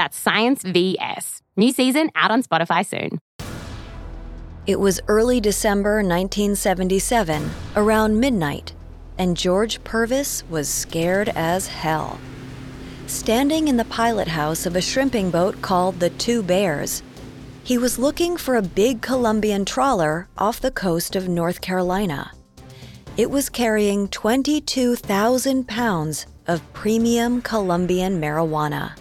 That's Science VS. New season out on Spotify soon. It was early December 1977, around midnight, and George Purvis was scared as hell. Standing in the pilot house of a shrimping boat called the Two Bears, he was looking for a big Colombian trawler off the coast of North Carolina. It was carrying 22,000 pounds of premium Colombian marijuana.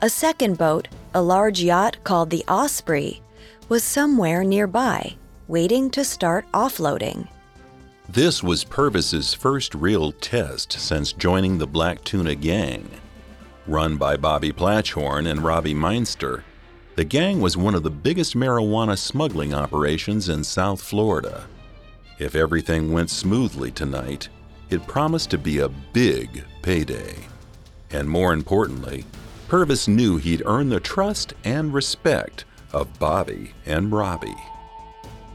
A second boat, a large yacht called the Osprey, was somewhere nearby, waiting to start offloading. This was Purvis's first real test since joining the Black Tuna Gang. Run by Bobby Platshorn and Robbie Meinster, the gang was one of the biggest marijuana smuggling operations in South Florida. If everything went smoothly tonight, it promised to be a big payday. And more importantly, Purvis knew he'd earned the trust and respect of Bobby and Robbie.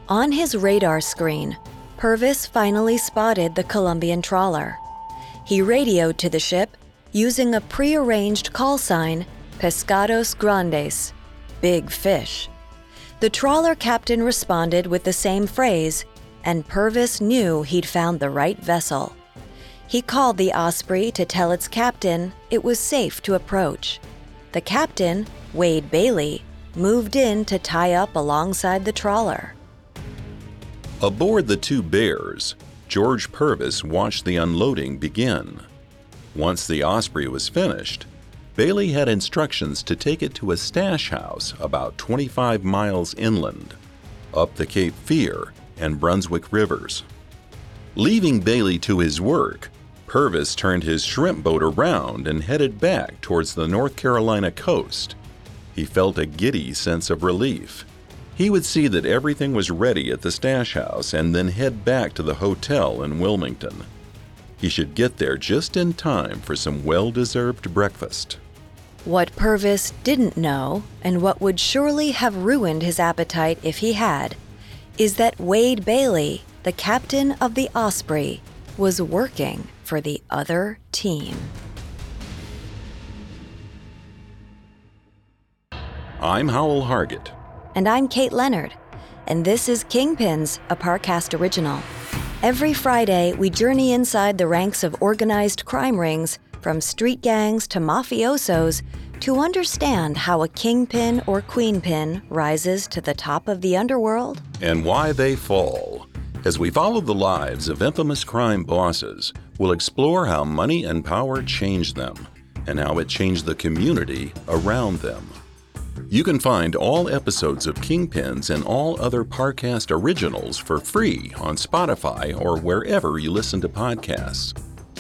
On his radar screen, Purvis finally spotted the Colombian trawler. He radioed to the ship using a prearranged call sign Pescados Grandes, big fish. The trawler captain responded with the same phrase, and Purvis knew he'd found the right vessel. He called the Osprey to tell its captain it was safe to approach. The captain, Wade Bailey, moved in to tie up alongside the trawler. Aboard the two bears, George Purvis watched the unloading begin. Once the Osprey was finished, Bailey had instructions to take it to a stash house about 25 miles inland, up the Cape Fear and Brunswick rivers. Leaving Bailey to his work, Purvis turned his shrimp boat around and headed back towards the North Carolina coast. He felt a giddy sense of relief. He would see that everything was ready at the stash house and then head back to the hotel in Wilmington. He should get there just in time for some well deserved breakfast. What Purvis didn't know, and what would surely have ruined his appetite if he had, is that Wade Bailey, the captain of the Osprey, was working for the other team. I'm Howell Hargett. And I'm Kate Leonard. And this is Kingpins, a Parcast original. Every Friday, we journey inside the ranks of organized crime rings, from street gangs to mafiosos, to understand how a kingpin or queenpin rises to the top of the underworld. And why they fall. As we follow the lives of infamous crime bosses, we'll explore how money and power changed them, and how it changed the community around them. You can find all episodes of Kingpins and all other Parcast originals for free on Spotify or wherever you listen to podcasts.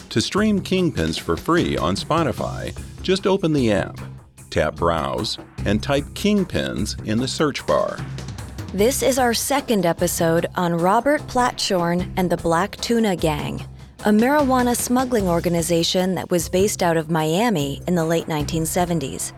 To stream Kingpins for free on Spotify, just open the app, tap Browse, and type Kingpins in the search bar. This is our second episode on Robert Platshorn and the Black Tuna Gang, a marijuana smuggling organization that was based out of Miami in the late 1970s.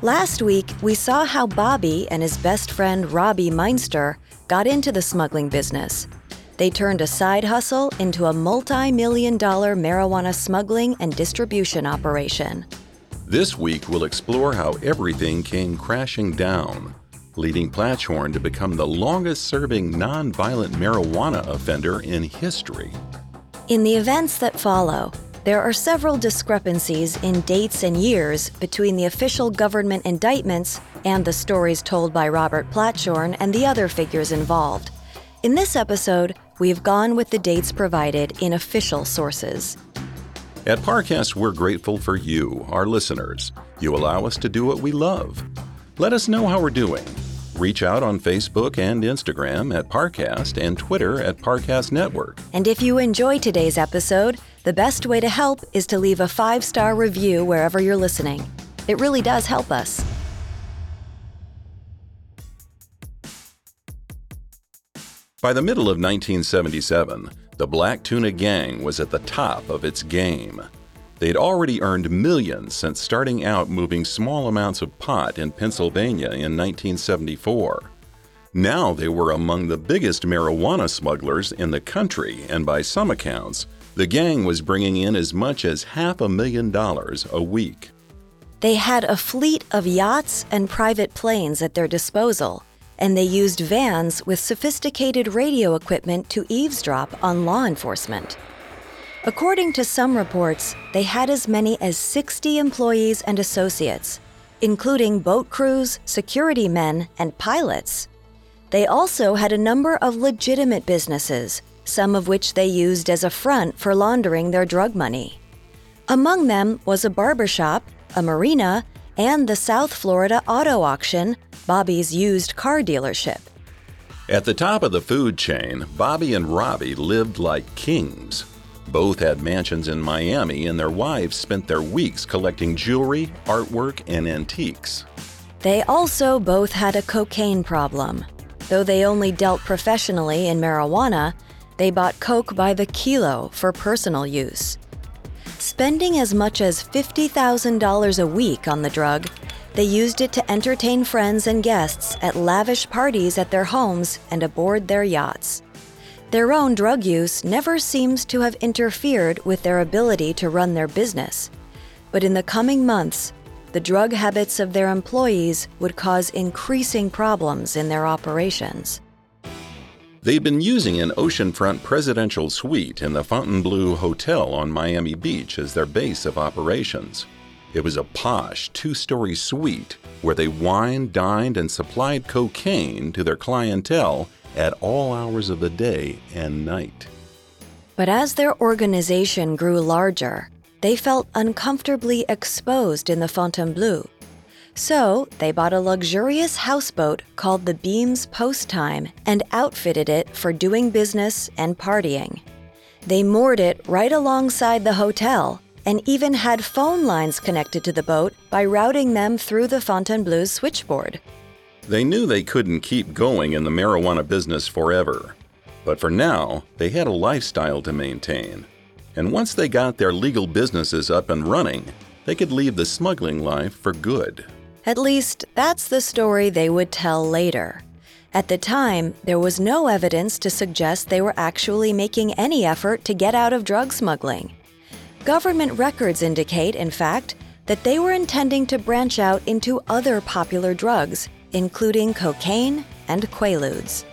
Last week, we saw how Bobby and his best friend Robbie Meinster got into the smuggling business. They turned a side hustle into a multi million dollar marijuana smuggling and distribution operation. This week, we'll explore how everything came crashing down, leading Platshorn to become the longest serving non-violent marijuana offender in history. In the events that follow, there are several discrepancies in dates and years between the official government indictments and the stories told by Robert Platshorn and the other figures involved. In this episode, we've gone with the dates provided in official sources. At Parcast, we're grateful for you, our listeners. You allow us to do what we love. Let us know how we're doing. Reach out on Facebook and Instagram at Parcast and Twitter at Parcast Network. And if you enjoy today's episode, the best way to help is to leave a five star review wherever you're listening. It really does help us. By the middle of 1977, the Black Tuna Gang was at the top of its game. They'd already earned millions since starting out moving small amounts of pot in Pennsylvania in 1974. Now they were among the biggest marijuana smugglers in the country, and by some accounts, the gang was bringing in as much as half a million dollars a week. They had a fleet of yachts and private planes at their disposal and they used vans with sophisticated radio equipment to eavesdrop on law enforcement. According to some reports, they had as many as 60 employees and associates, including boat crews, security men, and pilots. They also had a number of legitimate businesses, some of which they used as a front for laundering their drug money. Among them was a barbershop, a marina, and the South Florida auto auction, Bobby's used car dealership. At the top of the food chain, Bobby and Robbie lived like kings. Both had mansions in Miami, and their wives spent their weeks collecting jewelry, artwork, and antiques. They also both had a cocaine problem. Though they only dealt professionally in marijuana, they bought coke by the kilo for personal use. Spending as much as $50,000 a week on the drug, they used it to entertain friends and guests at lavish parties at their homes and aboard their yachts. Their own drug use never seems to have interfered with their ability to run their business. But in the coming months, the drug habits of their employees would cause increasing problems in their operations. They'd been using an oceanfront presidential suite in the Fontainebleau Hotel on Miami Beach as their base of operations. It was a posh two story suite where they wined, dined, and supplied cocaine to their clientele at all hours of the day and night. But as their organization grew larger, they felt uncomfortably exposed in the Fontainebleau. So they bought a luxurious houseboat called the Beams Post Time and outfitted it for doing business and partying. They moored it right alongside the hotel and even had phone lines connected to the boat by routing them through the Fontainebleau's switchboard. They knew they couldn't keep going in the marijuana business forever. But for now, they had a lifestyle to maintain. And once they got their legal businesses up and running, they could leave the smuggling life for good. At least, that's the story they would tell later. At the time, there was no evidence to suggest they were actually making any effort to get out of drug smuggling. Government records indicate, in fact, that they were intending to branch out into other popular drugs, including cocaine and quaaludes.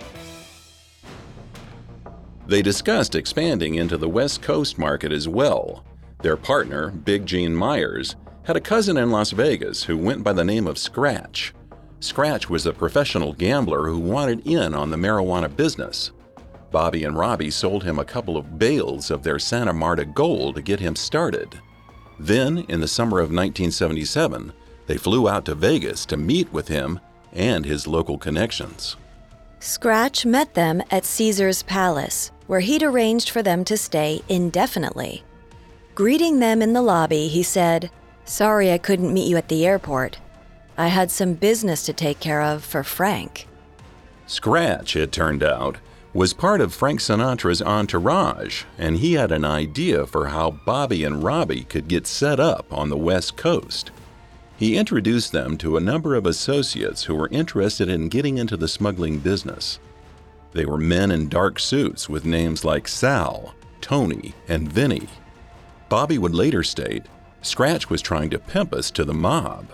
They discussed expanding into the West Coast market as well. Their partner, Big Gene Myers, had a cousin in Las Vegas who went by the name of Scratch. Scratch was a professional gambler who wanted in on the marijuana business. Bobby and Robbie sold him a couple of bales of their Santa Marta gold to get him started. Then, in the summer of 1977, they flew out to Vegas to meet with him and his local connections. Scratch met them at Caesar's Palace, where he'd arranged for them to stay indefinitely. Greeting them in the lobby, he said, Sorry I couldn't meet you at the airport. I had some business to take care of for Frank. Scratch, it turned out, was part of Frank Sinatra's entourage, and he had an idea for how Bobby and Robbie could get set up on the West Coast. He introduced them to a number of associates who were interested in getting into the smuggling business. They were men in dark suits with names like Sal, Tony, and Vinny. Bobby would later state Scratch was trying to pimp us to the mob.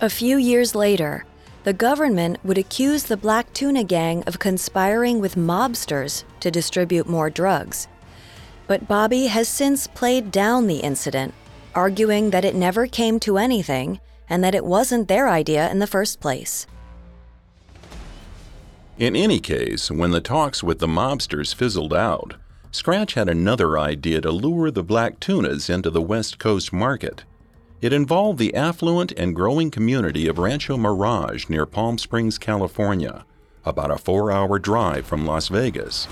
A few years later, the government would accuse the Black Tuna Gang of conspiring with mobsters to distribute more drugs. But Bobby has since played down the incident, arguing that it never came to anything and that it wasn't their idea in the first place. In any case, when the talks with the mobsters fizzled out, Scratch had another idea to lure the black tunas into the West Coast market. It involved the affluent and growing community of Rancho Mirage near Palm Springs, California, about a four hour drive from Las Vegas.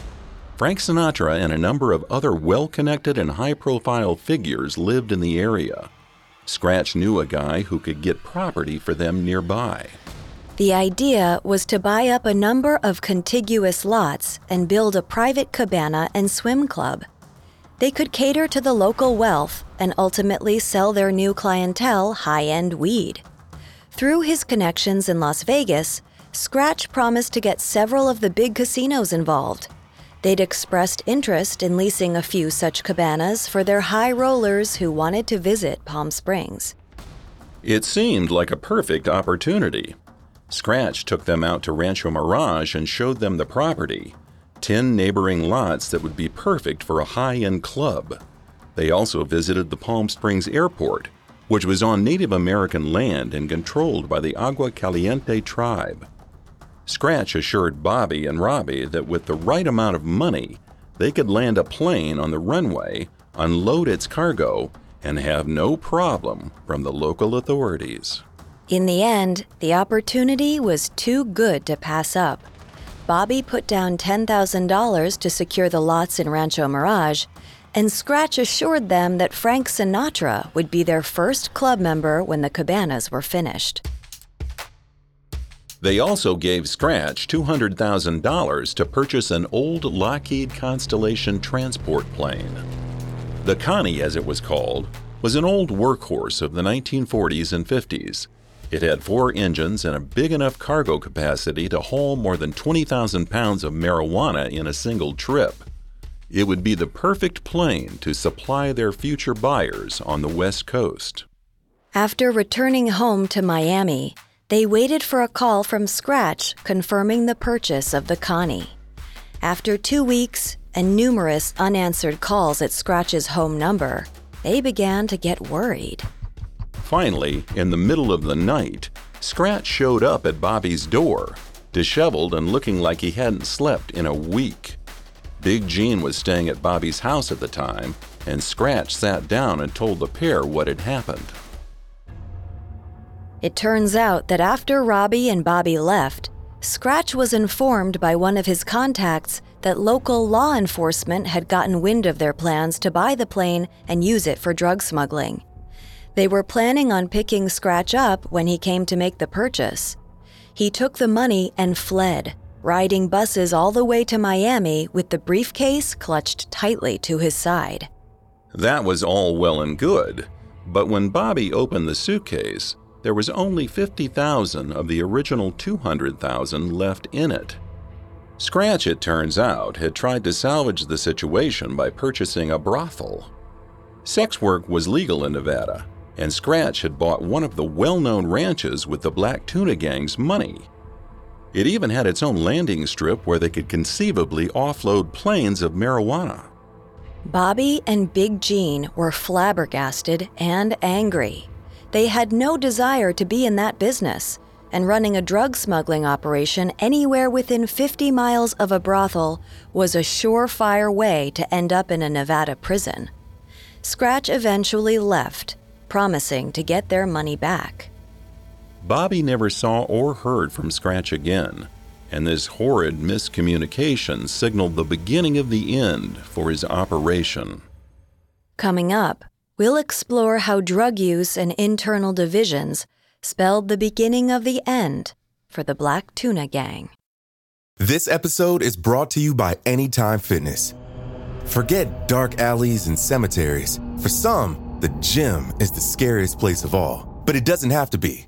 Frank Sinatra and a number of other well connected and high profile figures lived in the area. Scratch knew a guy who could get property for them nearby. The idea was to buy up a number of contiguous lots and build a private cabana and swim club. They could cater to the local wealth and ultimately sell their new clientele high end weed. Through his connections in Las Vegas, Scratch promised to get several of the big casinos involved. They'd expressed interest in leasing a few such cabanas for their high rollers who wanted to visit Palm Springs. It seemed like a perfect opportunity. Scratch took them out to Rancho Mirage and showed them the property 10 neighboring lots that would be perfect for a high end club. They also visited the Palm Springs Airport, which was on Native American land and controlled by the Agua Caliente tribe. Scratch assured Bobby and Robbie that with the right amount of money, they could land a plane on the runway, unload its cargo, and have no problem from the local authorities. In the end, the opportunity was too good to pass up. Bobby put down $10,000 to secure the lots in Rancho Mirage, and Scratch assured them that Frank Sinatra would be their first club member when the cabanas were finished. They also gave Scratch $200,000 to purchase an old Lockheed Constellation transport plane. The Connie, as it was called, was an old workhorse of the 1940s and 50s. It had four engines and a big enough cargo capacity to haul more than 20,000 pounds of marijuana in a single trip. It would be the perfect plane to supply their future buyers on the West Coast. After returning home to Miami, they waited for a call from Scratch confirming the purchase of the Connie. After two weeks and numerous unanswered calls at Scratch's home number, they began to get worried. Finally, in the middle of the night, Scratch showed up at Bobby's door, disheveled and looking like he hadn't slept in a week. Big Gene was staying at Bobby's house at the time, and Scratch sat down and told the pair what had happened. It turns out that after Robbie and Bobby left, Scratch was informed by one of his contacts that local law enforcement had gotten wind of their plans to buy the plane and use it for drug smuggling. They were planning on picking Scratch up when he came to make the purchase. He took the money and fled, riding buses all the way to Miami with the briefcase clutched tightly to his side. That was all well and good, but when Bobby opened the suitcase, there was only 50,000 of the original 200,000 left in it. Scratch, it turns out, had tried to salvage the situation by purchasing a brothel. Sex work was legal in Nevada, and Scratch had bought one of the well known ranches with the Black Tuna Gang's money. It even had its own landing strip where they could conceivably offload planes of marijuana. Bobby and Big Gene were flabbergasted and angry. They had no desire to be in that business, and running a drug smuggling operation anywhere within 50 miles of a brothel was a surefire way to end up in a Nevada prison. Scratch eventually left, promising to get their money back. Bobby never saw or heard from Scratch again, and this horrid miscommunication signaled the beginning of the end for his operation. Coming up, we'll explore how drug use and internal divisions spelled the beginning of the end for the Black Tuna Gang. This episode is brought to you by Anytime Fitness. Forget dark alleys and cemeteries. For some, the gym is the scariest place of all. but it doesn't have to be.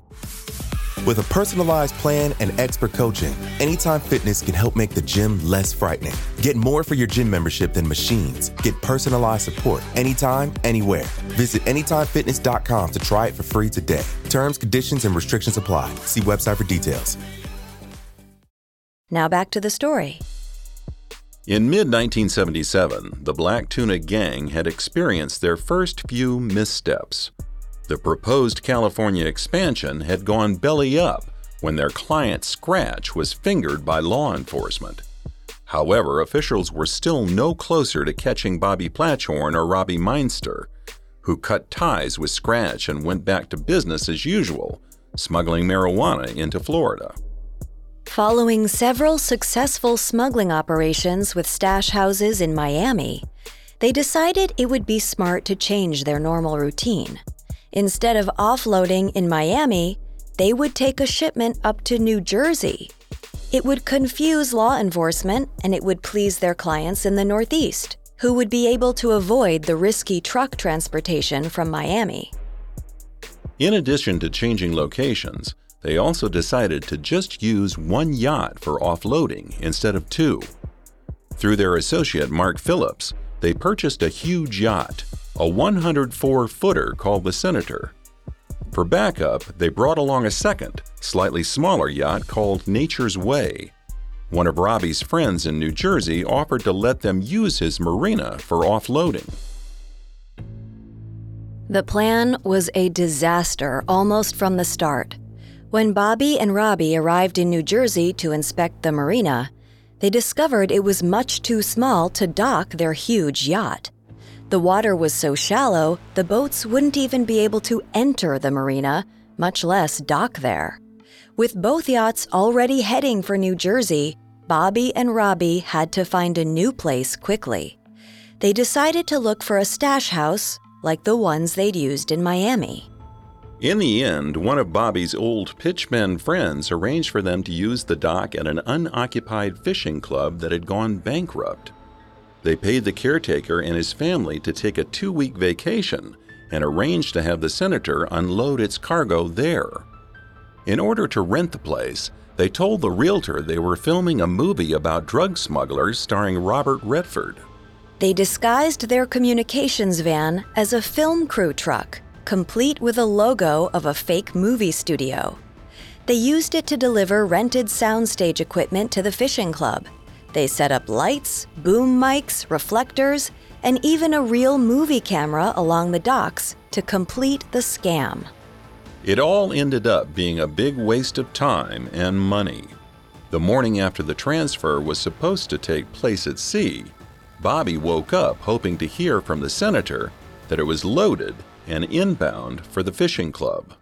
With a personalized plan and expert coaching, Anytime Fitness can help make the gym less frightening. Get more for your gym membership than machines. Get personalized support anytime, anywhere. Visit AnytimeFitness.com to try it for free today. Terms, conditions, and restrictions apply. See website for details. Now back to the story. In mid 1977, the Black Tuna Gang had experienced their first few missteps. The proposed California expansion had gone belly up when their client Scratch was fingered by law enforcement. However, officials were still no closer to catching Bobby Platshorn or Robbie Meinster, who cut ties with Scratch and went back to business as usual, smuggling marijuana into Florida. Following several successful smuggling operations with stash houses in Miami, they decided it would be smart to change their normal routine. Instead of offloading in Miami, they would take a shipment up to New Jersey. It would confuse law enforcement and it would please their clients in the Northeast, who would be able to avoid the risky truck transportation from Miami. In addition to changing locations, they also decided to just use one yacht for offloading instead of two. Through their associate Mark Phillips, they purchased a huge yacht, a 104 footer called the Senator. For backup, they brought along a second, slightly smaller yacht called Nature's Way. One of Robbie's friends in New Jersey offered to let them use his marina for offloading. The plan was a disaster almost from the start. When Bobby and Robbie arrived in New Jersey to inspect the marina, they discovered it was much too small to dock their huge yacht. The water was so shallow, the boats wouldn't even be able to enter the marina, much less dock there. With both yachts already heading for New Jersey, Bobby and Robbie had to find a new place quickly. They decided to look for a stash house like the ones they'd used in Miami. In the end, one of Bobby's old pitchman friends arranged for them to use the dock at an unoccupied fishing club that had gone bankrupt. They paid the caretaker and his family to take a two week vacation and arranged to have the senator unload its cargo there. In order to rent the place, they told the realtor they were filming a movie about drug smugglers starring Robert Redford. They disguised their communications van as a film crew truck, complete with a logo of a fake movie studio. They used it to deliver rented soundstage equipment to the fishing club they set up lights, boom mics, reflectors, and even a real movie camera along the docks to complete the scam. It all ended up being a big waste of time and money. The morning after the transfer was supposed to take place at sea, Bobby woke up hoping to hear from the senator that it was loaded and inbound for the fishing club.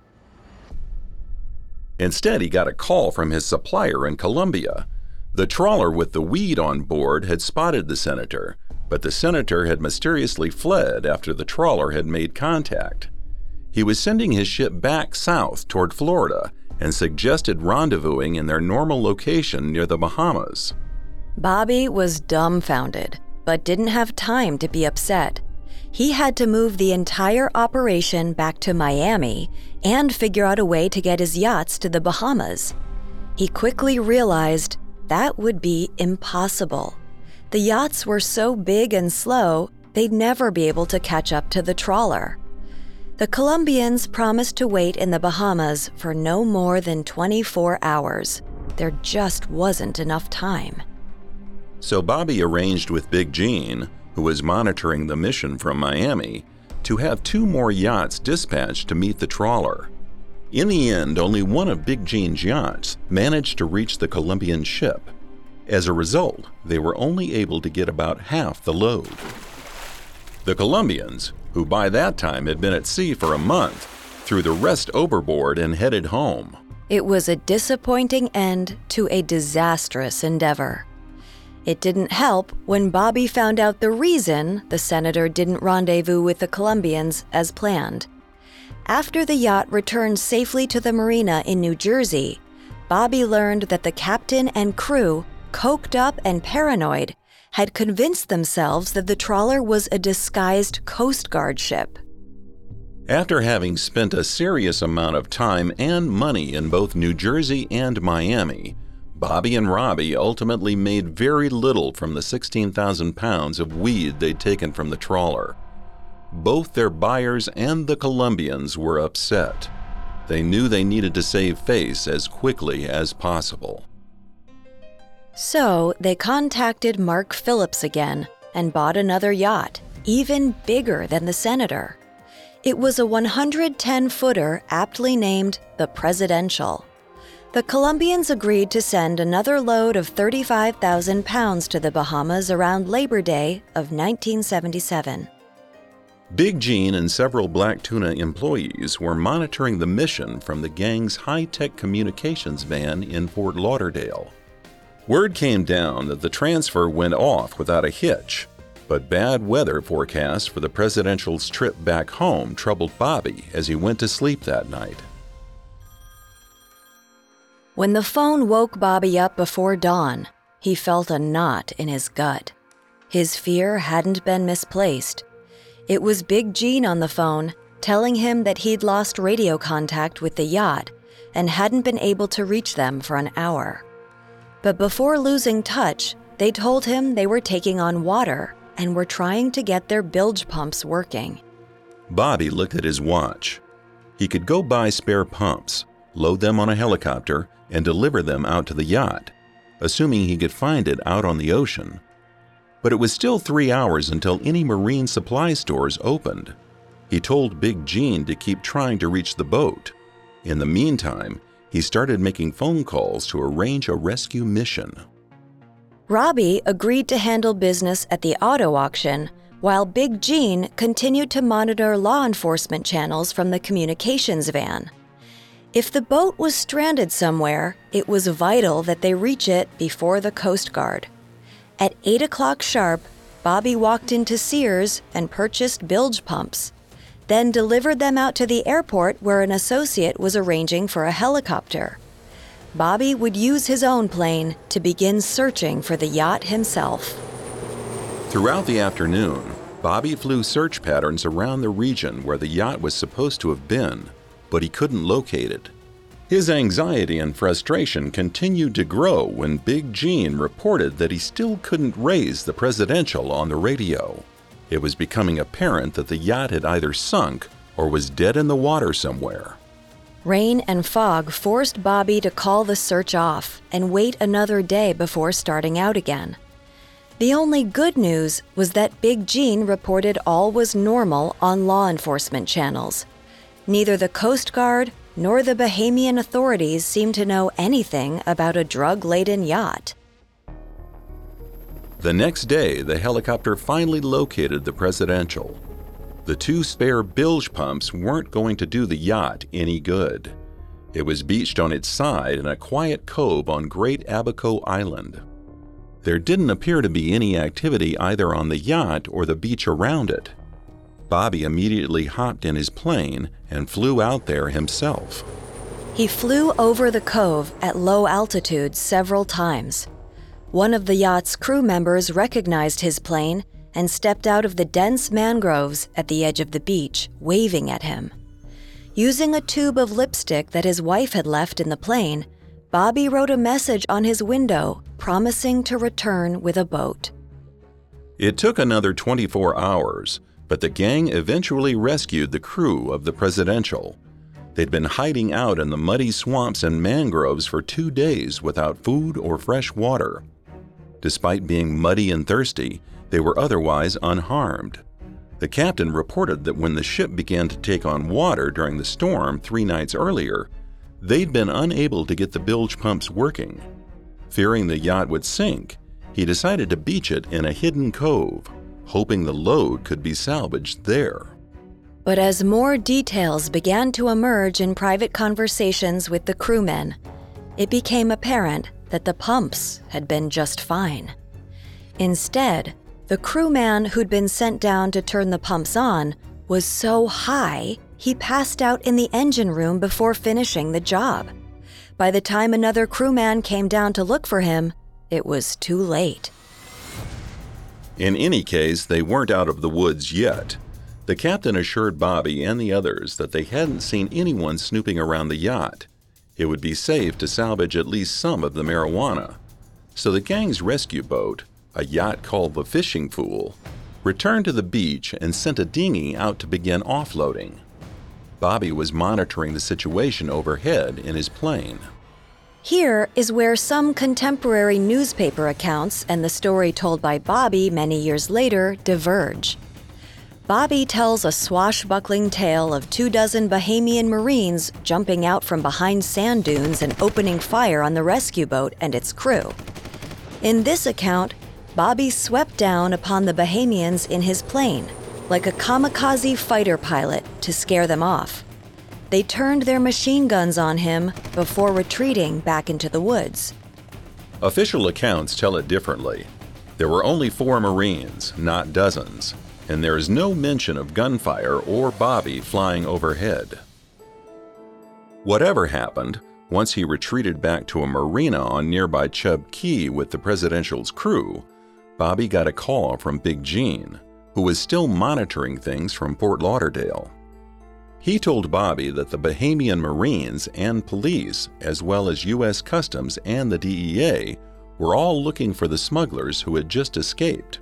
Instead, he got a call from his supplier in Colombia the trawler with the weed on board had spotted the senator, but the senator had mysteriously fled after the trawler had made contact. He was sending his ship back south toward Florida and suggested rendezvousing in their normal location near the Bahamas. Bobby was dumbfounded, but didn't have time to be upset. He had to move the entire operation back to Miami and figure out a way to get his yachts to the Bahamas. He quickly realized that would be impossible. The yachts were so big and slow, they'd never be able to catch up to the trawler. The Colombians promised to wait in the Bahamas for no more than 24 hours. There just wasn't enough time. So Bobby arranged with Big Gene, who was monitoring the mission from Miami, to have two more yachts dispatched to meet the trawler. In the end, only one of Big Gene's yachts managed to reach the Colombian ship. As a result, they were only able to get about half the load. The Colombians, who by that time had been at sea for a month, threw the rest overboard and headed home. It was a disappointing end to a disastrous endeavor. It didn't help when Bobby found out the reason the senator didn't rendezvous with the Colombians as planned. After the yacht returned safely to the marina in New Jersey, Bobby learned that the captain and crew, coked up and paranoid, had convinced themselves that the trawler was a disguised Coast Guard ship. After having spent a serious amount of time and money in both New Jersey and Miami, Bobby and Robbie ultimately made very little from the 16,000 pounds of weed they'd taken from the trawler. Both their buyers and the Colombians were upset. They knew they needed to save face as quickly as possible. So they contacted Mark Phillips again and bought another yacht, even bigger than the Senator. It was a 110 footer aptly named the Presidential. The Colombians agreed to send another load of 35,000 pounds to the Bahamas around Labor Day of 1977. Big Gene and several Black Tuna employees were monitoring the mission from the gang's high tech communications van in Fort Lauderdale. Word came down that the transfer went off without a hitch, but bad weather forecast for the presidential's trip back home troubled Bobby as he went to sleep that night. When the phone woke Bobby up before dawn, he felt a knot in his gut. His fear hadn't been misplaced. It was Big Gene on the phone telling him that he'd lost radio contact with the yacht and hadn't been able to reach them for an hour. But before losing touch, they told him they were taking on water and were trying to get their bilge pumps working. Bobby looked at his watch. He could go buy spare pumps, load them on a helicopter, and deliver them out to the yacht, assuming he could find it out on the ocean. But it was still three hours until any marine supply stores opened. He told Big Gene to keep trying to reach the boat. In the meantime, he started making phone calls to arrange a rescue mission. Robbie agreed to handle business at the auto auction, while Big Gene continued to monitor law enforcement channels from the communications van. If the boat was stranded somewhere, it was vital that they reach it before the Coast Guard. At 8 o'clock sharp, Bobby walked into Sears and purchased bilge pumps then delivered them out to the airport where an associate was arranging for a helicopter. Bobby would use his own plane to begin searching for the yacht himself. Throughout the afternoon, Bobby flew search patterns around the region where the yacht was supposed to have been, but he couldn't locate it. His anxiety and frustration continued to grow when Big Gene reported that he still couldn't raise the presidential on the radio. It was becoming apparent that the yacht had either sunk or was dead in the water somewhere. Rain and fog forced Bobby to call the search off and wait another day before starting out again. The only good news was that Big Gene reported all was normal on law enforcement channels. Neither the Coast Guard nor the Bahamian authorities seemed to know anything about a drug laden yacht. The next day, the helicopter finally located the presidential. The two spare bilge pumps weren't going to do the yacht any good. It was beached on its side in a quiet cove on Great Abaco Island. There didn't appear to be any activity either on the yacht or the beach around it. Bobby immediately hopped in his plane and flew out there himself. He flew over the cove at low altitude several times. One of the yacht's crew members recognized his plane and stepped out of the dense mangroves at the edge of the beach, waving at him. Using a tube of lipstick that his wife had left in the plane, Bobby wrote a message on his window promising to return with a boat. It took another 24 hours, but the gang eventually rescued the crew of the Presidential. They'd been hiding out in the muddy swamps and mangroves for two days without food or fresh water. Despite being muddy and thirsty, they were otherwise unharmed. The captain reported that when the ship began to take on water during the storm three nights earlier, they'd been unable to get the bilge pumps working. Fearing the yacht would sink, he decided to beach it in a hidden cove, hoping the load could be salvaged there. But as more details began to emerge in private conversations with the crewmen, it became apparent that the pumps had been just fine. Instead, the crewman who'd been sent down to turn the pumps on was so high he passed out in the engine room before finishing the job. By the time another crewman came down to look for him, it was too late. In any case, they weren't out of the woods yet. The captain assured Bobby and the others that they hadn't seen anyone snooping around the yacht. It would be safe to salvage at least some of the marijuana. So the gang's rescue boat, a yacht called the Fishing Fool, returned to the beach and sent a dinghy out to begin offloading. Bobby was monitoring the situation overhead in his plane. Here is where some contemporary newspaper accounts and the story told by Bobby many years later diverge. Bobby tells a swashbuckling tale of two dozen Bahamian Marines jumping out from behind sand dunes and opening fire on the rescue boat and its crew. In this account, Bobby swept down upon the Bahamians in his plane, like a kamikaze fighter pilot, to scare them off. They turned their machine guns on him before retreating back into the woods. Official accounts tell it differently. There were only four Marines, not dozens, and there is no mention of gunfire or Bobby flying overhead. Whatever happened, once he retreated back to a marina on nearby Chub Cay with the presidential's crew, Bobby got a call from Big Gene, who was still monitoring things from Fort Lauderdale. He told Bobby that the Bahamian Marines and police, as well as U.S. Customs and the DEA, were all looking for the smugglers who had just escaped.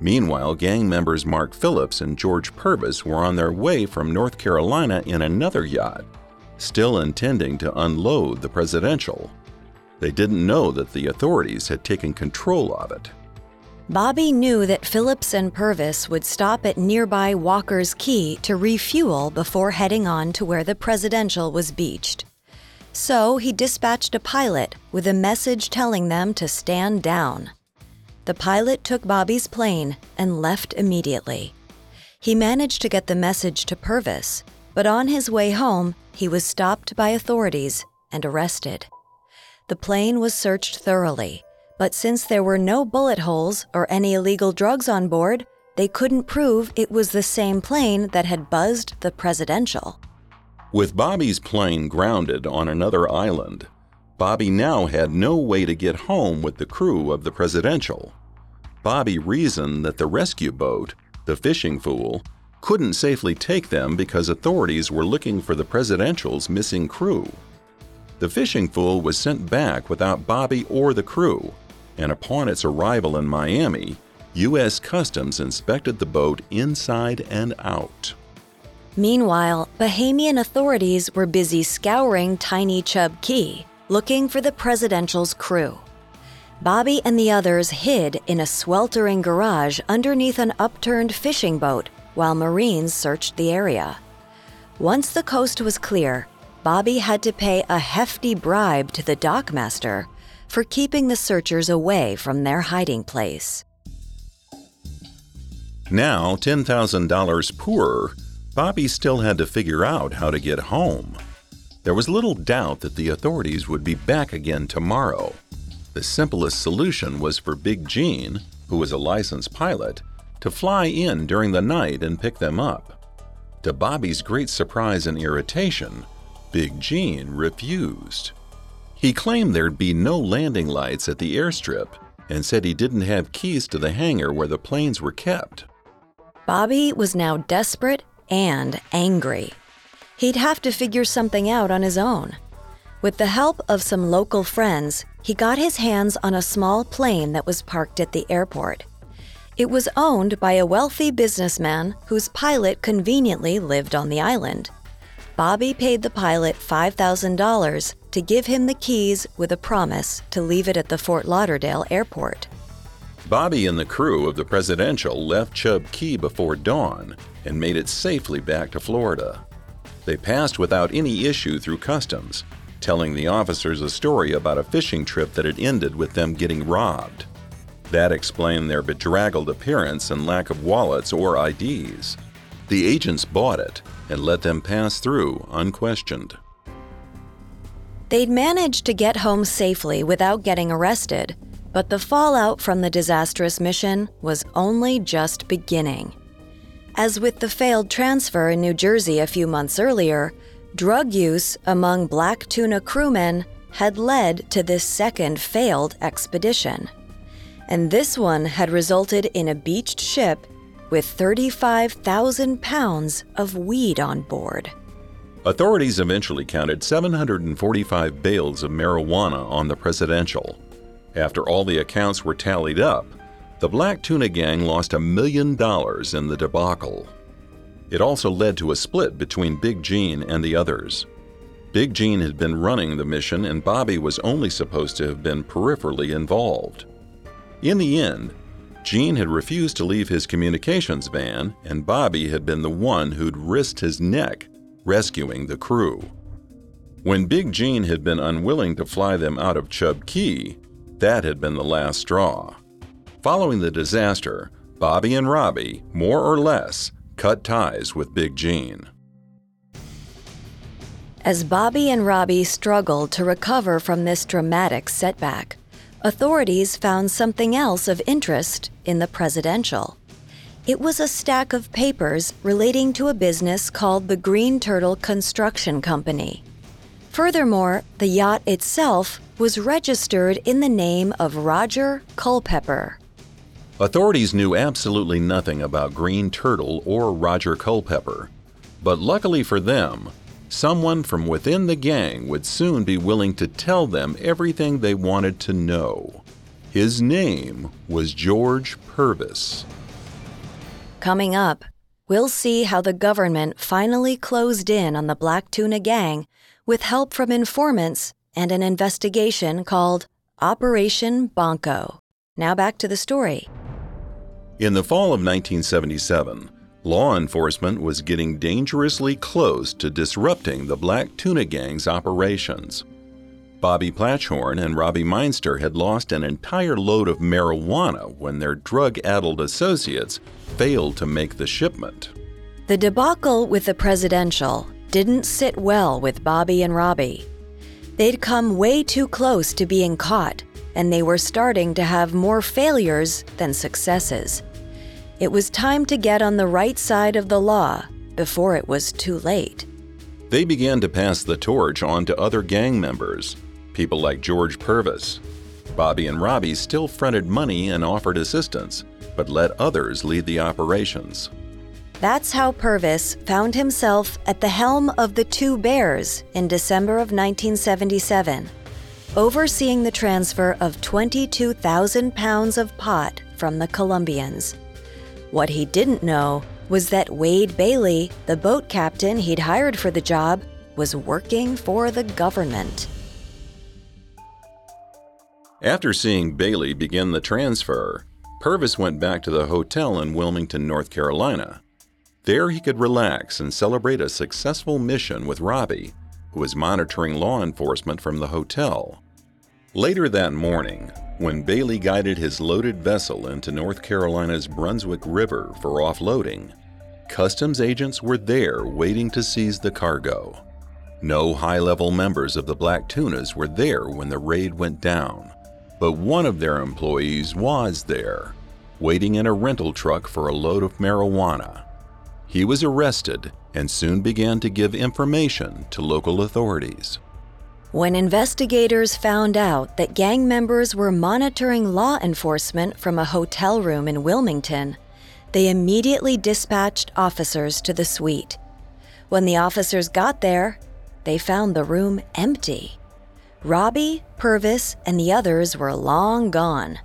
Meanwhile, gang members Mark Phillips and George Purvis were on their way from North Carolina in another yacht, still intending to unload the presidential. They didn't know that the authorities had taken control of it. Bobby knew that Phillips and Purvis would stop at nearby Walker's Cay to refuel before heading on to where the presidential was beached. So he dispatched a pilot with a message telling them to stand down. The pilot took Bobby's plane and left immediately. He managed to get the message to Purvis, but on his way home, he was stopped by authorities and arrested. The plane was searched thoroughly but since there were no bullet holes or any illegal drugs on board, they couldn't prove it was the same plane that had buzzed the presidential. With Bobby's plane grounded on another island, Bobby now had no way to get home with the crew of the presidential. Bobby reasoned that the rescue boat, the Fishing Fool, couldn't safely take them because authorities were looking for the presidential's missing crew. The Fishing Fool was sent back without Bobby or the crew, and upon its arrival in Miami, U.S. Customs inspected the boat inside and out. Meanwhile, Bahamian authorities were busy scouring Tiny Chub Cay, looking for the presidential's crew. Bobby and the others hid in a sweltering garage underneath an upturned fishing boat while Marines searched the area. Once the coast was clear, Bobby had to pay a hefty bribe to the dockmaster for keeping the searchers away from their hiding place. Now, $10,000 poorer, Bobby still had to figure out how to get home. There was little doubt that the authorities would be back again tomorrow. The simplest solution was for Big Gene, who was a licensed pilot, to fly in during the night and pick them up. To Bobby's great surprise and irritation, Big Gene refused. He claimed there'd be no landing lights at the airstrip and said he didn't have keys to the hangar where the planes were kept. Bobby was now desperate and angry. He'd have to figure something out on his own. With the help of some local friends, he got his hands on a small plane that was parked at the airport. It was owned by a wealthy businessman whose pilot conveniently lived on the island. Bobby paid the pilot $5,000 to give him the keys with a promise to leave it at the Fort Lauderdale airport. Bobby and the crew of the Presidential left Chub Cay before dawn and made it safely back to Florida. They passed without any issue through customs, telling the officers a story about a fishing trip that had ended with them getting robbed. That explained their bedraggled appearance and lack of wallets or IDs. The agents bought it and let them pass through unquestioned. They'd managed to get home safely without getting arrested, but the fallout from the disastrous mission was only just beginning. As with the failed transfer in New Jersey a few months earlier, drug use among black tuna crewmen had led to this second failed expedition. And this one had resulted in a beached ship with 35,000 pounds of weed on board. Authorities eventually counted 745 bales of marijuana on the Presidential. After all the accounts were tallied up, the Black Tuna Gang lost a million dollars in the debacle. It also led to a split between Big Gene and the others. Big Gene had been running the mission, and Bobby was only supposed to have been peripherally involved. In the end, Gene had refused to leave his communications van, and Bobby had been the one who'd risked his neck rescuing the crew. When Big Gene had been unwilling to fly them out of Chub Cay, that had been the last straw. Following the disaster, Bobby and Robbie, more or less, cut ties with Big Gene. As Bobby and Robbie struggled to recover from this dramatic setback, authorities found something else of interest in the presidential. It was a stack of papers relating to a business called the Green Turtle Construction Company. Furthermore, the yacht itself was registered in the name of Roger Culpepper. Authorities knew absolutely nothing about Green Turtle or Roger Culpepper, but luckily for them, someone from within the gang would soon be willing to tell them everything they wanted to know. His name was George Purvis. Coming up, we'll see how the government finally closed in on the Black Tuna Gang with help from informants and an investigation called Operation Banco. Now back to the story. In the fall of 1977, law enforcement was getting dangerously close to disrupting the Black Tuna Gang's operations. Bobby Platshorn and Robbie Meinster had lost an entire load of marijuana when their drug addled associates failed to make the shipment. The debacle with the presidential didn't sit well with Bobby and Robbie. They'd come way too close to being caught, and they were starting to have more failures than successes. It was time to get on the right side of the law before it was too late. They began to pass the torch on to other gang members, people like George Purvis. Bobby and Robbie still fronted money and offered assistance, but let others lead the operations. That's how Purvis found himself at the helm of the Two Bears in December of 1977, overseeing the transfer of 22,000 pounds of pot from the Colombians. What he didn't know was that Wade Bailey, the boat captain he'd hired for the job, was working for the government. After seeing Bailey begin the transfer, Purvis went back to the hotel in Wilmington, North Carolina. There he could relax and celebrate a successful mission with Robbie, who was monitoring law enforcement from the hotel. Later that morning, when Bailey guided his loaded vessel into North Carolina's Brunswick River for offloading, customs agents were there waiting to seize the cargo. No high level members of the Black Tunas were there when the raid went down but one of their employees was there, waiting in a rental truck for a load of marijuana. He was arrested and soon began to give information to local authorities. When investigators found out that gang members were monitoring law enforcement from a hotel room in Wilmington, they immediately dispatched officers to the suite. When the officers got there, they found the room empty. Robbie, Purvis, and the others were long gone.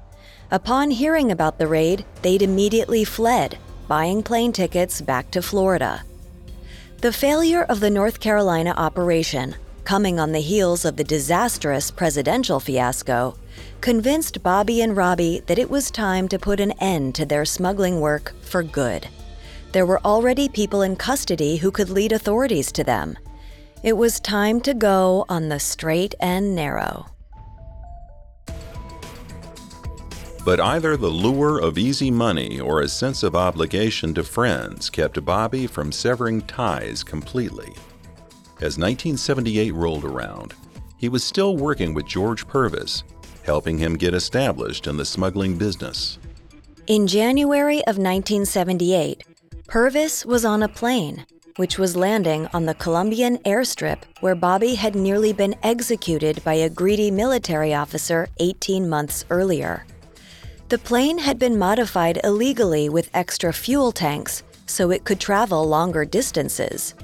Upon hearing about the raid, they'd immediately fled, buying plane tickets back to Florida. The failure of the North Carolina operation, coming on the heels of the disastrous presidential fiasco, convinced Bobby and Robbie that it was time to put an end to their smuggling work for good. There were already people in custody who could lead authorities to them. It was time to go on the straight and narrow. But either the lure of easy money or a sense of obligation to friends kept Bobby from severing ties completely. As 1978 rolled around, he was still working with George Purvis, helping him get established in the smuggling business. In January of 1978, Purvis was on a plane which was landing on the Colombian airstrip where Bobby had nearly been executed by a greedy military officer 18 months earlier. The plane had been modified illegally with extra fuel tanks so it could travel longer distances.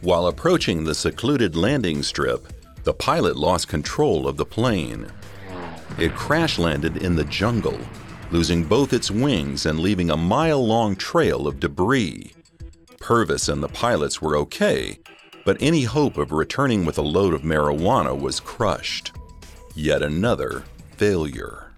While approaching the secluded landing strip, the pilot lost control of the plane. It crash landed in the jungle, losing both its wings and leaving a mile long trail of debris. Purvis and the pilots were okay, but any hope of returning with a load of marijuana was crushed. Yet another failure.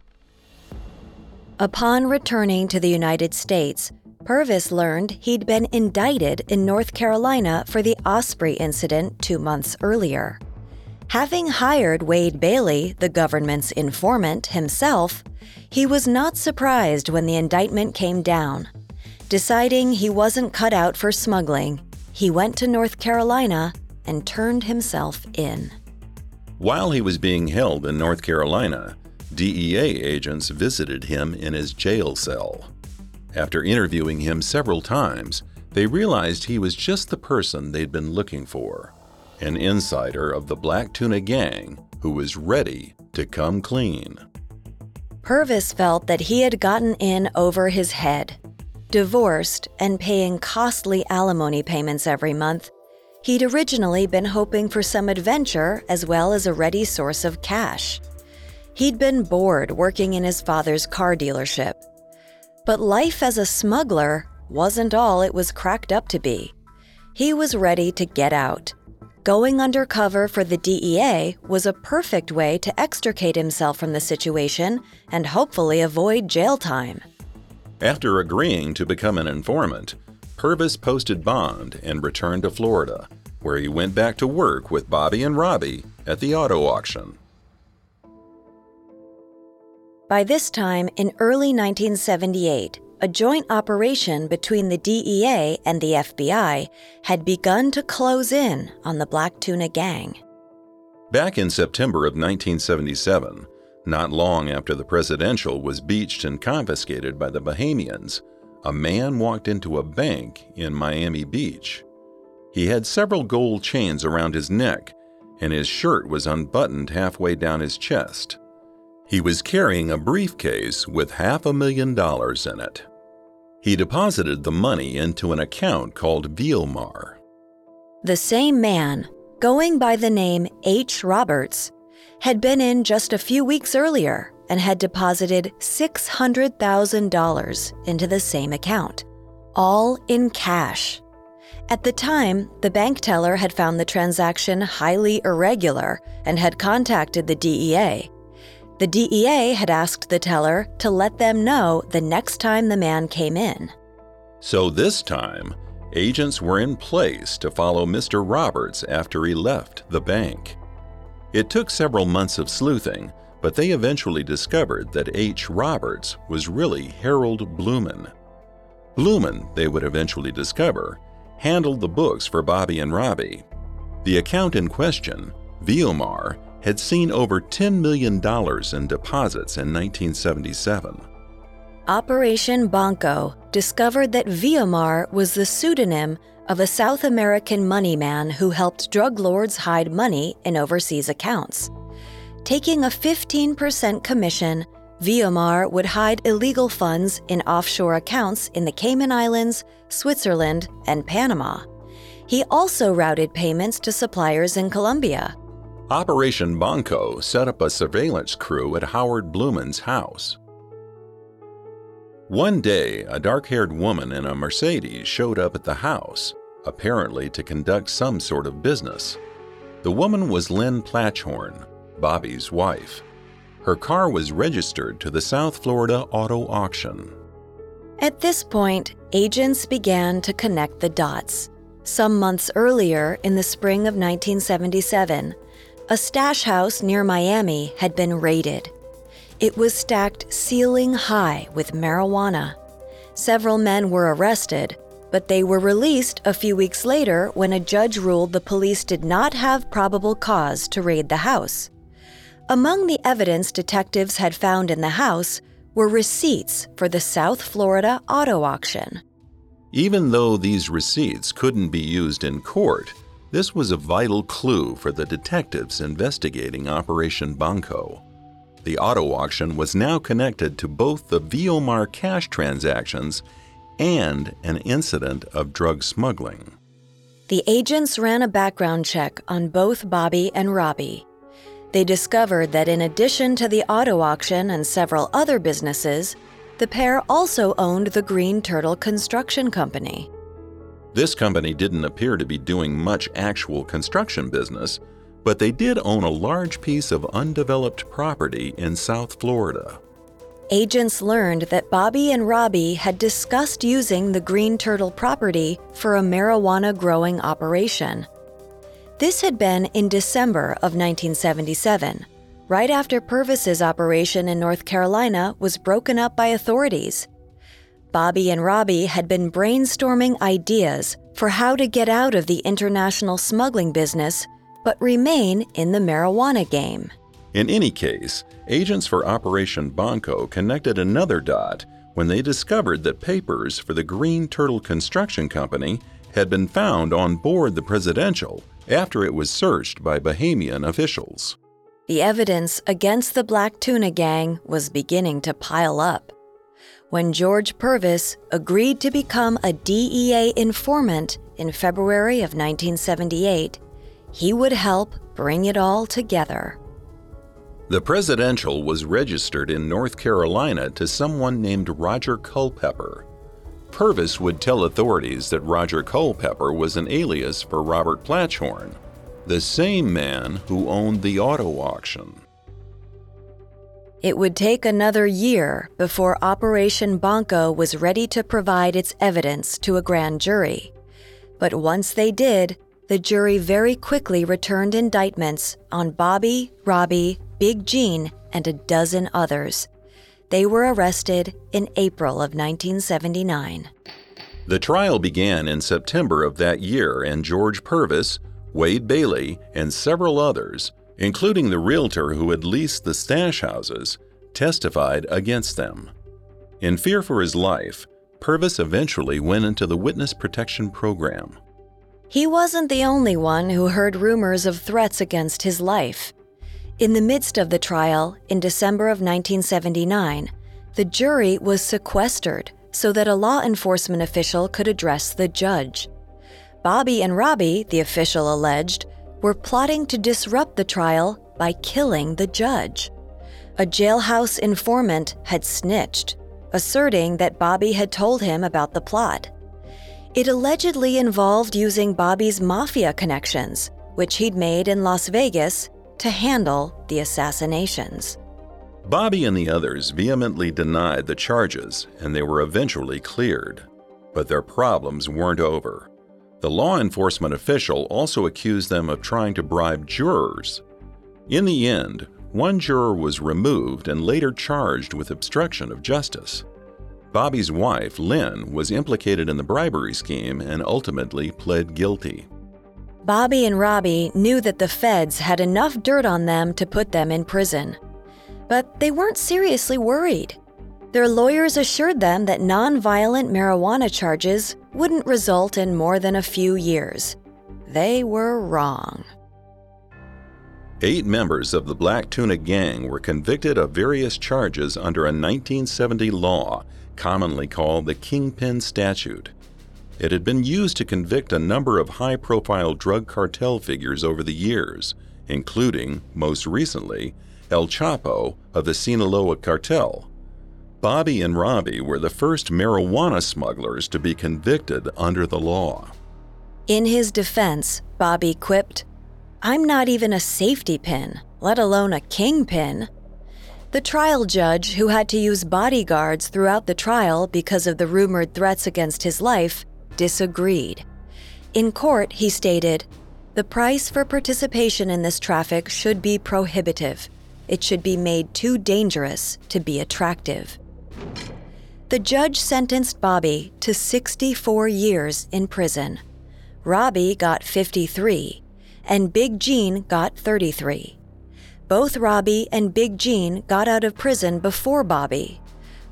Upon returning to the United States, Purvis learned he'd been indicted in North Carolina for the Osprey incident two months earlier. Having hired Wade Bailey, the government's informant, himself, he was not surprised when the indictment came down. Deciding he wasn't cut out for smuggling, he went to North Carolina and turned himself in. While he was being held in North Carolina, DEA agents visited him in his jail cell. After interviewing him several times, they realized he was just the person they'd been looking for an insider of the Black Tuna Gang who was ready to come clean. Purvis felt that he had gotten in over his head. Divorced and paying costly alimony payments every month, he'd originally been hoping for some adventure as well as a ready source of cash. He'd been bored working in his father's car dealership. But life as a smuggler wasn't all it was cracked up to be. He was ready to get out. Going undercover for the DEA was a perfect way to extricate himself from the situation and hopefully avoid jail time. After agreeing to become an informant, Purvis posted bond and returned to Florida, where he went back to work with Bobby and Robbie at the auto auction. By this time, in early 1978, a joint operation between the DEA and the FBI had begun to close in on the Black Tuna Gang. Back in September of 1977, not long after the presidential was beached and confiscated by the Bahamians, a man walked into a bank in Miami Beach. He had several gold chains around his neck, and his shirt was unbuttoned halfway down his chest. He was carrying a briefcase with half a million dollars in it. He deposited the money into an account called Vielmar. The same man, going by the name H. Roberts, had been in just a few weeks earlier and had deposited $600,000 into the same account, all in cash. At the time, the bank teller had found the transaction highly irregular and had contacted the DEA the DEA had asked the teller to let them know the next time the man came in. So this time, agents were in place to follow Mr. Roberts after he left the bank. It took several months of sleuthing, but they eventually discovered that H. Roberts was really Harold Blumen. Blumen, they would eventually discover, handled the books for Bobby and Robbie. The account in question, Vielmar, had seen over $10 million in deposits in 1977. Operation Banco discovered that Vielmar was the pseudonym of a South American money man who helped drug lords hide money in overseas accounts. Taking a 15% commission, Vielmar would hide illegal funds in offshore accounts in the Cayman Islands, Switzerland, and Panama. He also routed payments to suppliers in Colombia. Operation Banco set up a surveillance crew at Howard Blumen's house. One day, a dark haired woman in a Mercedes showed up at the house, apparently to conduct some sort of business. The woman was Lynn Platshorn, Bobby's wife. Her car was registered to the South Florida Auto Auction. At this point, agents began to connect the dots. Some months earlier, in the spring of 1977, a stash house near Miami had been raided. It was stacked ceiling high with marijuana. Several men were arrested, but they were released a few weeks later when a judge ruled the police did not have probable cause to raid the house. Among the evidence detectives had found in the house were receipts for the South Florida auto auction. Even though these receipts couldn't be used in court, this was a vital clue for the detectives investigating Operation Banco. The auto auction was now connected to both the Viomar cash transactions and an incident of drug smuggling. The agents ran a background check on both Bobby and Robbie. They discovered that in addition to the auto auction and several other businesses, the pair also owned the Green Turtle Construction Company. This company didn't appear to be doing much actual construction business, but they did own a large piece of undeveloped property in South Florida. Agents learned that Bobby and Robbie had discussed using the Green Turtle property for a marijuana growing operation. This had been in December of 1977, right after Purvis's operation in North Carolina was broken up by authorities. Bobby and Robbie had been brainstorming ideas for how to get out of the international smuggling business but remain in the marijuana game. In any case, agents for Operation Banco connected another dot when they discovered that papers for the Green Turtle Construction Company had been found on board the Presidential after it was searched by Bahamian officials. The evidence against the Black Tuna Gang was beginning to pile up when George Purvis agreed to become a DEA informant in February of 1978, he would help bring it all together. The Presidential was registered in North Carolina to someone named Roger Culpepper. Purvis would tell authorities that Roger Culpepper was an alias for Robert Platshorn, the same man who owned the auto auction. It would take another year before Operation Banco was ready to provide its evidence to a grand jury. But once they did, the jury very quickly returned indictments on Bobby, Robbie, Big Gene, and a dozen others. They were arrested in April of 1979. The trial began in September of that year, and George Purvis, Wade Bailey, and several others including the realtor who had leased the stash houses, testified against them. In fear for his life, Purvis eventually went into the Witness Protection Program. He wasn't the only one who heard rumors of threats against his life. In the midst of the trial, in December of 1979, the jury was sequestered so that a law enforcement official could address the judge. Bobby and Robbie, the official alleged, were plotting to disrupt the trial by killing the judge. A jailhouse informant had snitched, asserting that Bobby had told him about the plot. It allegedly involved using Bobby's mafia connections, which he'd made in Las Vegas, to handle the assassinations. Bobby and the others vehemently denied the charges, and they were eventually cleared. But their problems weren't over. The law enforcement official also accused them of trying to bribe jurors. In the end, one juror was removed and later charged with obstruction of justice. Bobby's wife, Lynn, was implicated in the bribery scheme and ultimately pled guilty. Bobby and Robbie knew that the feds had enough dirt on them to put them in prison. But they weren't seriously worried. Their lawyers assured them that nonviolent marijuana charges wouldn't result in more than a few years. They were wrong. Eight members of the Black Tuna Gang were convicted of various charges under a 1970 law commonly called the Kingpin Statute. It had been used to convict a number of high profile drug cartel figures over the years, including, most recently, El Chapo of the Sinaloa cartel, Bobby and Robbie were the first marijuana smugglers to be convicted under the law. In his defense, Bobby quipped, I'm not even a safety pin, let alone a kingpin. The trial judge, who had to use bodyguards throughout the trial because of the rumored threats against his life, disagreed. In court, he stated, The price for participation in this traffic should be prohibitive. It should be made too dangerous to be attractive. The judge sentenced Bobby to 64 years in prison. Robbie got 53, and Big Gene got 33. Both Robbie and Big Gene got out of prison before Bobby.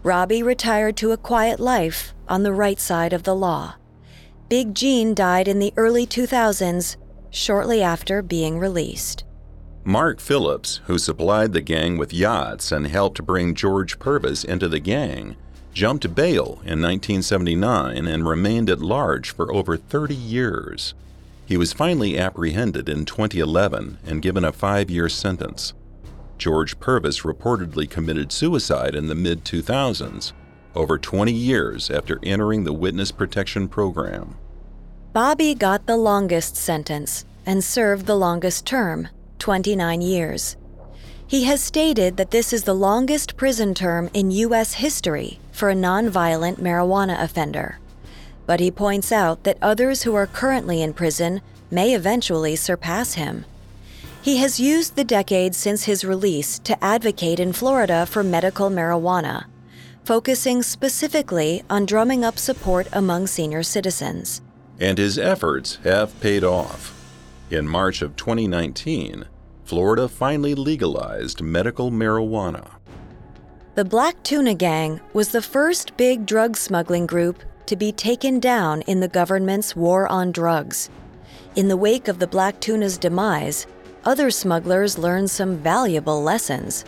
Robbie retired to a quiet life on the right side of the law. Big Gene died in the early 2000s, shortly after being released. Mark Phillips, who supplied the gang with yachts and helped bring George Purvis into the gang, jumped bail in 1979 and remained at large for over 30 years. He was finally apprehended in 2011 and given a five year sentence. George Purvis reportedly committed suicide in the mid 2000s, over 20 years after entering the Witness Protection Program. Bobby got the longest sentence and served the longest term 29 years. He has stated that this is the longest prison term in U.S. history for a nonviolent marijuana offender. But he points out that others who are currently in prison may eventually surpass him. He has used the decades since his release to advocate in Florida for medical marijuana, focusing specifically on drumming up support among senior citizens. And his efforts have paid off. In March of 2019, Florida finally legalized medical marijuana. The Black Tuna Gang was the first big drug smuggling group to be taken down in the government's war on drugs. In the wake of the Black Tuna's demise, other smugglers learned some valuable lessons.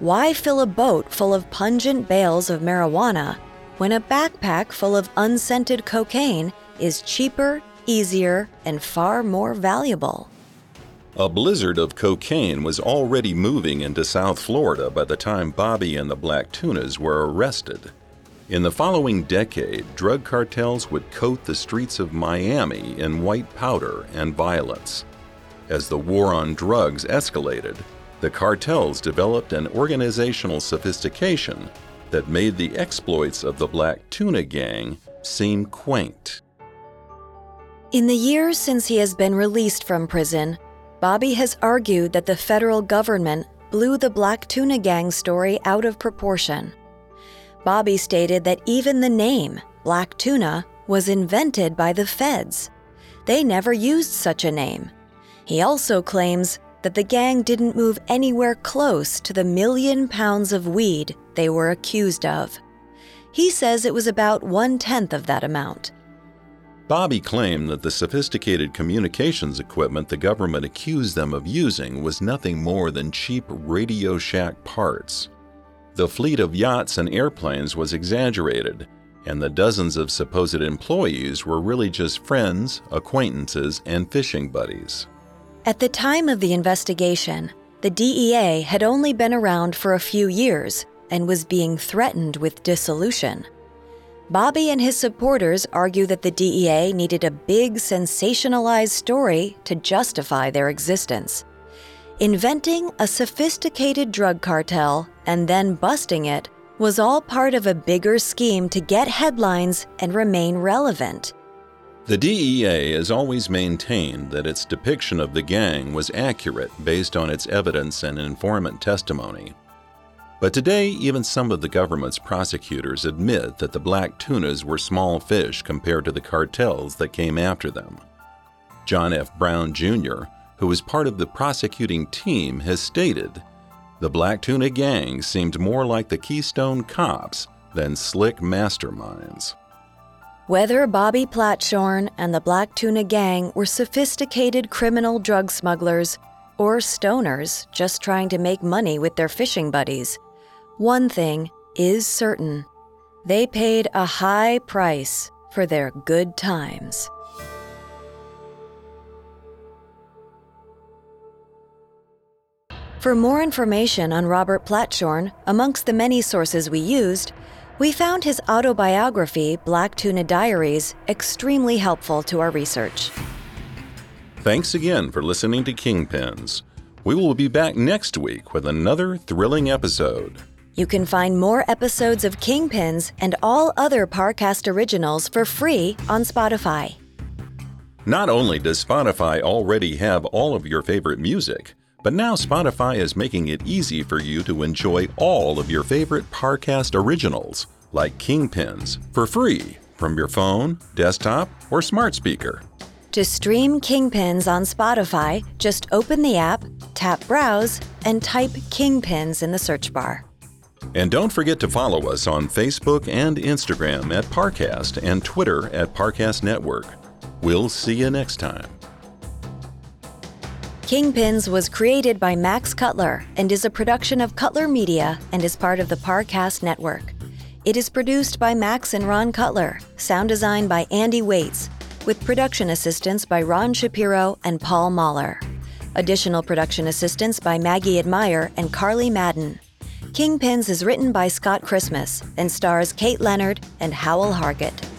Why fill a boat full of pungent bales of marijuana when a backpack full of unscented cocaine is cheaper easier, and far more valuable. A blizzard of cocaine was already moving into South Florida by the time Bobby and the Black Tunas were arrested. In the following decade, drug cartels would coat the streets of Miami in white powder and violence. As the war on drugs escalated, the cartels developed an organizational sophistication that made the exploits of the Black Tuna Gang seem quaint. In the years since he has been released from prison, Bobby has argued that the federal government blew the Black Tuna Gang story out of proportion. Bobby stated that even the name, Black Tuna, was invented by the feds. They never used such a name. He also claims that the gang didn't move anywhere close to the million pounds of weed they were accused of. He says it was about one tenth of that amount. Bobby claimed that the sophisticated communications equipment the government accused them of using was nothing more than cheap Radio Shack parts. The fleet of yachts and airplanes was exaggerated, and the dozens of supposed employees were really just friends, acquaintances, and fishing buddies. At the time of the investigation, the DEA had only been around for a few years and was being threatened with dissolution. Bobby and his supporters argue that the DEA needed a big, sensationalized story to justify their existence. Inventing a sophisticated drug cartel and then busting it was all part of a bigger scheme to get headlines and remain relevant. The DEA has always maintained that its depiction of the gang was accurate based on its evidence and informant testimony. But today, even some of the government's prosecutors admit that the black tunas were small fish compared to the cartels that came after them. John F. Brown Jr., who was part of the prosecuting team, has stated the Black Tuna gang seemed more like the Keystone Cops than slick masterminds. Whether Bobby Platshorn and the Black Tuna gang were sophisticated criminal drug smugglers or stoners just trying to make money with their fishing buddies, one thing is certain they paid a high price for their good times. For more information on Robert Platshorn, amongst the many sources we used, we found his autobiography, Black Tuna Diaries, extremely helpful to our research. Thanks again for listening to Kingpins. We will be back next week with another thrilling episode. You can find more episodes of Kingpins and all other Parcast originals for free on Spotify. Not only does Spotify already have all of your favorite music, but now Spotify is making it easy for you to enjoy all of your favorite Parcast originals, like Kingpins, for free from your phone, desktop, or smart speaker. To stream Kingpins on Spotify, just open the app, tap Browse, and type Kingpins in the search bar. And don't forget to follow us on Facebook and Instagram at Parcast and Twitter at Parcast Network. We'll see you next time. Kingpins was created by Max Cutler and is a production of Cutler Media and is part of the Parcast Network. It is produced by Max and Ron Cutler, sound design by Andy Waits, with production assistance by Ron Shapiro and Paul Mahler. Additional production assistance by Maggie Admire and Carly Madden. Kingpins is written by Scott Christmas and stars Kate Leonard and Howell Hargett.